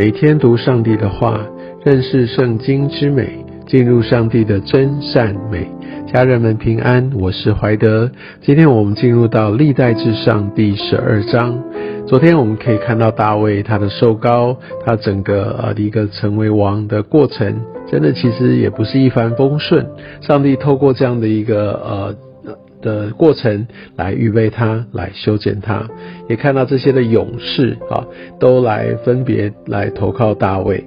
每天读上帝的话，认识圣经之美，进入上帝的真善美。家人们平安，我是怀德。今天我们进入到历代至上第十二章。昨天我们可以看到大卫他的受高，他整个呃一个成为王的过程，真的其实也不是一帆风顺。上帝透过这样的一个呃。的过程来预备它，来修剪它，也看到这些的勇士啊，都来分别来投靠大卫。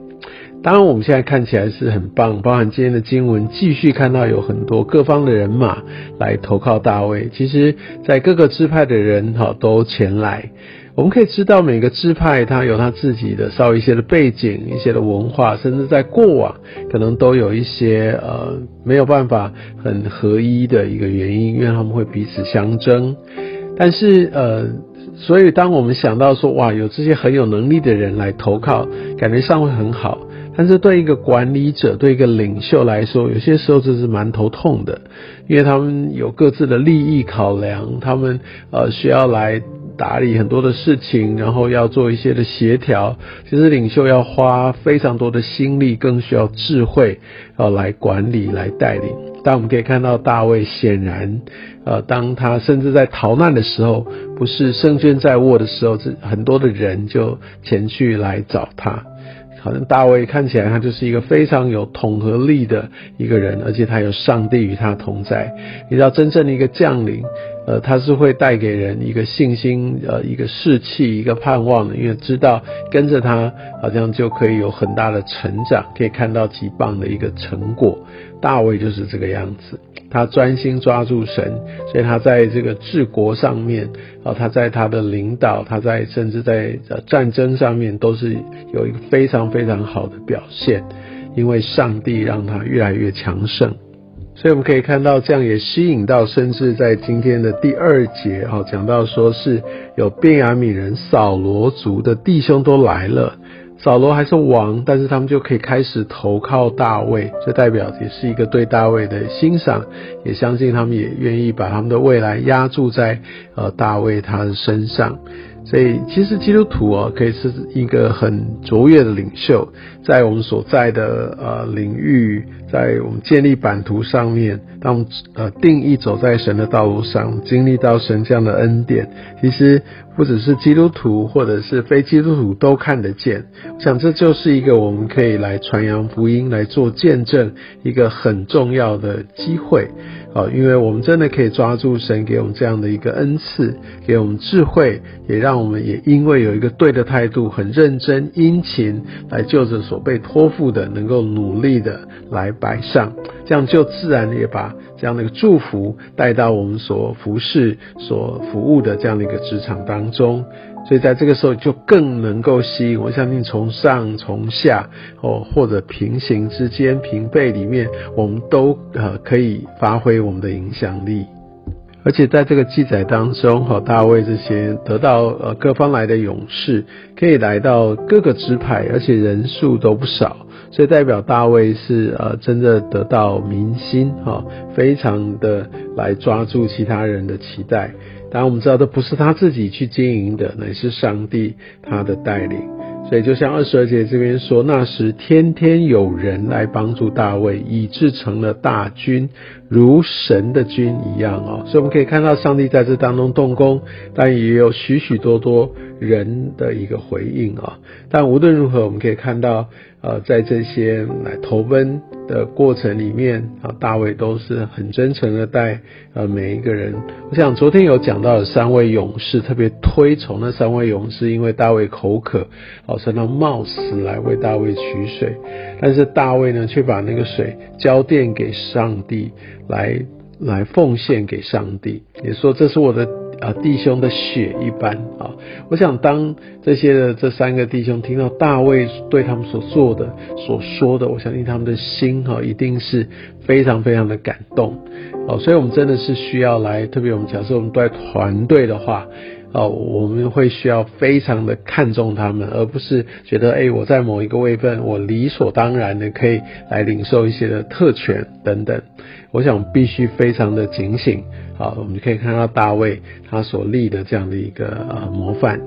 当然，我们现在看起来是很棒，包含今天的经文，继续看到有很多各方的人马来投靠大卫。其实，在各个支派的人哈都前来。我们可以知道，每个支派它有它自己的稍微一些的背景、一些的文化，甚至在过往可能都有一些呃没有办法很合一的一个原因，因为他们会彼此相争。但是呃，所以当我们想到说哇，有这些很有能力的人来投靠，感觉上会很好。但是对一个管理者、对一个领袖来说，有些时候这是蛮头痛的，因为他们有各自的利益考量，他们呃需要来。打理很多的事情，然后要做一些的协调。其实领袖要花非常多的心力，更需要智慧，呃，来管理、来带领。但我们可以看到大卫，显然，呃，当他甚至在逃难的时候，不是胜券在握的时候，是很多的人就前去来找他。好像大卫看起来他就是一个非常有统合力的一个人，而且他有上帝与他同在。你知道，真正的一个将领。呃，他是会带给人一个信心，呃，一个士气，一个盼望的，因为知道跟着他，好像就可以有很大的成长，可以看到极棒的一个成果。大卫就是这个样子，他专心抓住神，所以他在这个治国上面，啊，他在他的领导，他在甚至在战争上面，都是有一个非常非常好的表现，因为上帝让他越来越强盛。所以我们可以看到，这样也吸引到，甚至在今天的第二节，哈，讲到说是有便雅悯人扫罗族的弟兄都来了，扫罗还是王，但是他们就可以开始投靠大卫，这代表也是一个对大卫的欣赏，也相信他们也愿意把他们的未来压注在呃大卫他的身上。所以，其实基督徒啊，可以是一个很卓越的领袖，在我们所在的呃领域，在我们建立版图上面，当呃定义走在神的道路上，经历到神这样的恩典，其实不只是基督徒或者是非基督徒都看得见。我想这就是一个我们可以来传扬福音、来做见证一个很重要的机会。好，因为我们真的可以抓住神给我们这样的一个恩赐，给我们智慧，也让我们也因为有一个对的态度，很认真殷勤来就着所被托付的，能够努力的来摆上，这样就自然也把这样的一个祝福带到我们所服侍、所服务的这样的一个职场当中。所以在这个时候就更能够吸引，我相信从上从下哦，或者平行之间平辈里面，我们都呃可以发挥我们的影响力。而且在这个记载当中，哈大卫这些得到呃各方来的勇士，可以来到各个支派，而且人数都不少，所以代表大卫是呃真的得到民心哈，非常的来抓住其他人的期待。当然，我们知道这不是他自己去经营的，乃是上帝他的带领。所以，就像二十二节这边说，那时天天有人来帮助大卫，以致成了大军，如神的君一样哦。所以，我们可以看到上帝在这当中动工，但也有许许多多人的一个回应啊。但无论如何，我们可以看到，呃，在这些来投奔。的过程里面啊，大卫都是很真诚的待呃每一个人。我想昨天有讲到有三位勇士，特别推崇那三位勇士，因为大卫口渴，哦，所以他冒死来为大卫取水。但是大卫呢，却把那个水交奠给上帝，来来奉献给上帝，也说这是我的。啊，弟兄的血一般啊！我想，当这些的这三个弟兄听到大卫对他们所做的、所说的，我相信他们的心哈，一定是非常非常的感动哦。所以，我们真的是需要来，特别我们假设我们在团队的话，哦，我们会需要非常的看重他们，而不是觉得哎，我在某一个位份，我理所当然的可以来领受一些的特权等等。我想必须非常的警醒。好，我们可以看到大卫他所立的这样的一个呃模范，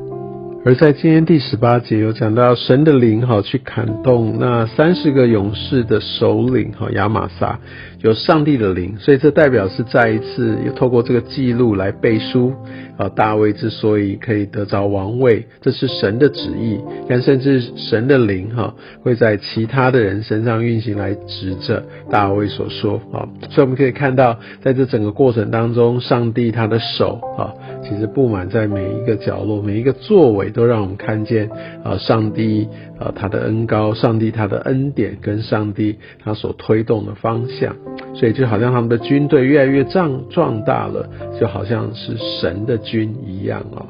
而在今天第十八节有讲到神的灵哈去砍动那三十个勇士的首领哈亚玛撒，有上帝的灵，所以这代表是再一次又透过这个记录来背书啊大卫之所以可以得着王位，这是神的旨意，但甚至神的灵哈会在其他的人身上运行来指着大卫所说啊，所以我们可以看到在这整个过程当中，上帝他的手啊其实布满在每一个角落，每一个作为。都让我们看见啊，上帝啊，他的恩高，上帝他的恩典跟上帝他所推动的方向，所以就好像他们的军队越来越壮壮大了，就好像是神的军一样哦。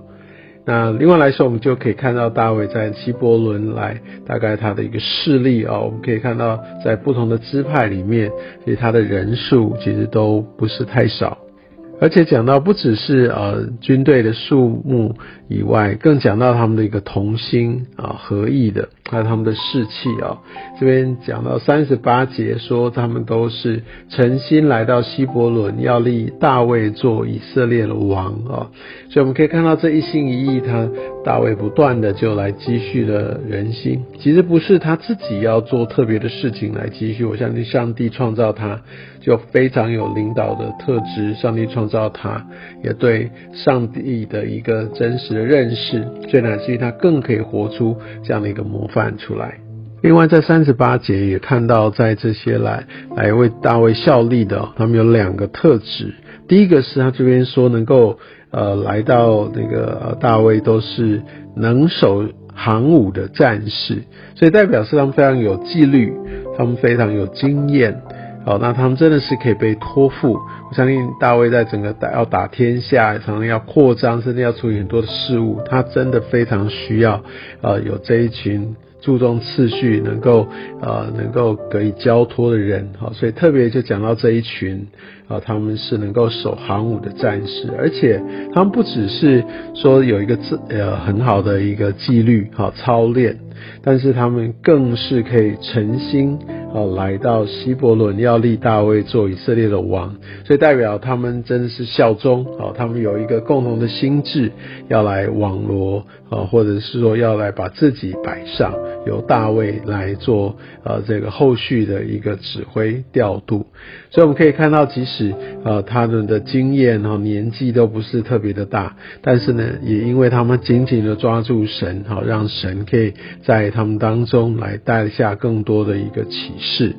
那另外来说，我们就可以看到大卫在希伯伦来大概他的一个势力哦，我们可以看到在不同的支派里面，其实他的人数其实都不是太少。而且讲到不只是呃军队的数目以外，更讲到他们的一个同心啊合意的，还有他们的士气啊。这边讲到三十八节说，他们都是诚心来到希伯伦，要立大卫做以色列的王啊。所以我们可以看到这一心一意，他大卫不断的就来积蓄了人心。其实不是他自己要做特别的事情来积蓄，我相信上帝创造他。就非常有领导的特质，上帝创造他，也对上帝的一个真实的认识，所以乃至于他更可以活出这样的一个模范出来。另外，在三十八节也看到，在这些来来为大卫效力的，他们有两个特质。第一个是他这边说能够呃来到那个大卫都是能手行武的战士，所以代表是他们非常有纪律，他们非常有经验。哦，那他们真的是可以被托付。我相信大卫在整个打要打天下，常常要扩张，甚至要处理很多的事物，他真的非常需要，呃，有这一群注重次序、能够呃能够可以交托的人。好，所以特别就讲到这一群，啊，他们是能够守航母的战士，而且他们不只是说有一个自呃很好的一个纪律，好操练，但是他们更是可以诚心。哦，来到希伯伦要立大卫做以色列的王，所以代表他们真的是效忠。哦，他们有一个共同的心智，要来网罗，啊，或者是说要来把自己摆上，由大卫来做，呃，这个后续的一个指挥调度。所以我们可以看到，即使呃他们的经验哈年纪都不是特别的大，但是呢，也因为他们紧紧的抓住神，好让神可以在他们当中来带下更多的一个启示。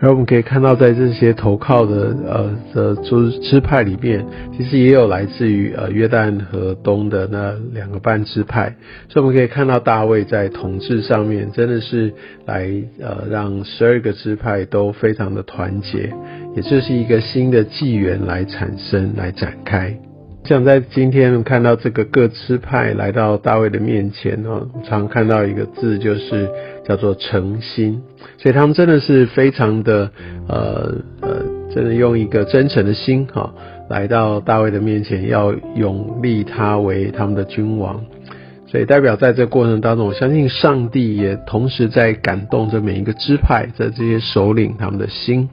而我们可以看到，在这些投靠的呃的支支派里面，其实也有来自于呃约旦河东的那两个半支派，所以我们可以看到大卫在统治上面真的是来呃让十二个支派都非常的团结，也就是一个新的纪元来产生来展开。像在今天看到这个各支派来到大卫的面前哦，常看到一个字就是叫做诚心，所以他们真的是非常的呃呃，真的用一个真诚的心哈，来到大卫的面前，要永立他为他们的君王。所以代表在这过程当中，我相信上帝也同时在感动着每一个支派的这些首领他们的心。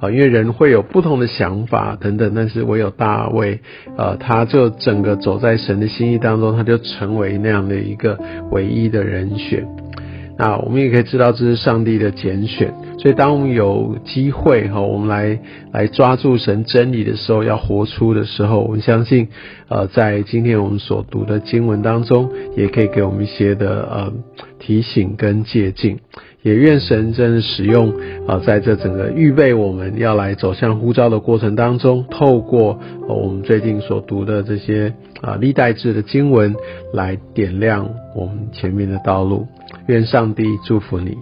啊，因为人会有不同的想法等等，但是唯有大卫，呃，他就整个走在神的心意当中，他就成为那样的一个唯一的人选。那我们也可以知道，这是上帝的拣选。所以当我们有机会哈，我们来来抓住神真理的时候，要活出的时候，我们相信，呃，在今天我们所读的经文当中，也可以给我们一些的呃提醒跟借鉴。也愿神真使用啊，在这整个预备我们要来走向呼召的过程当中，透过我们最近所读的这些啊历代志的经文，来点亮我们前面的道路。愿上帝祝福你。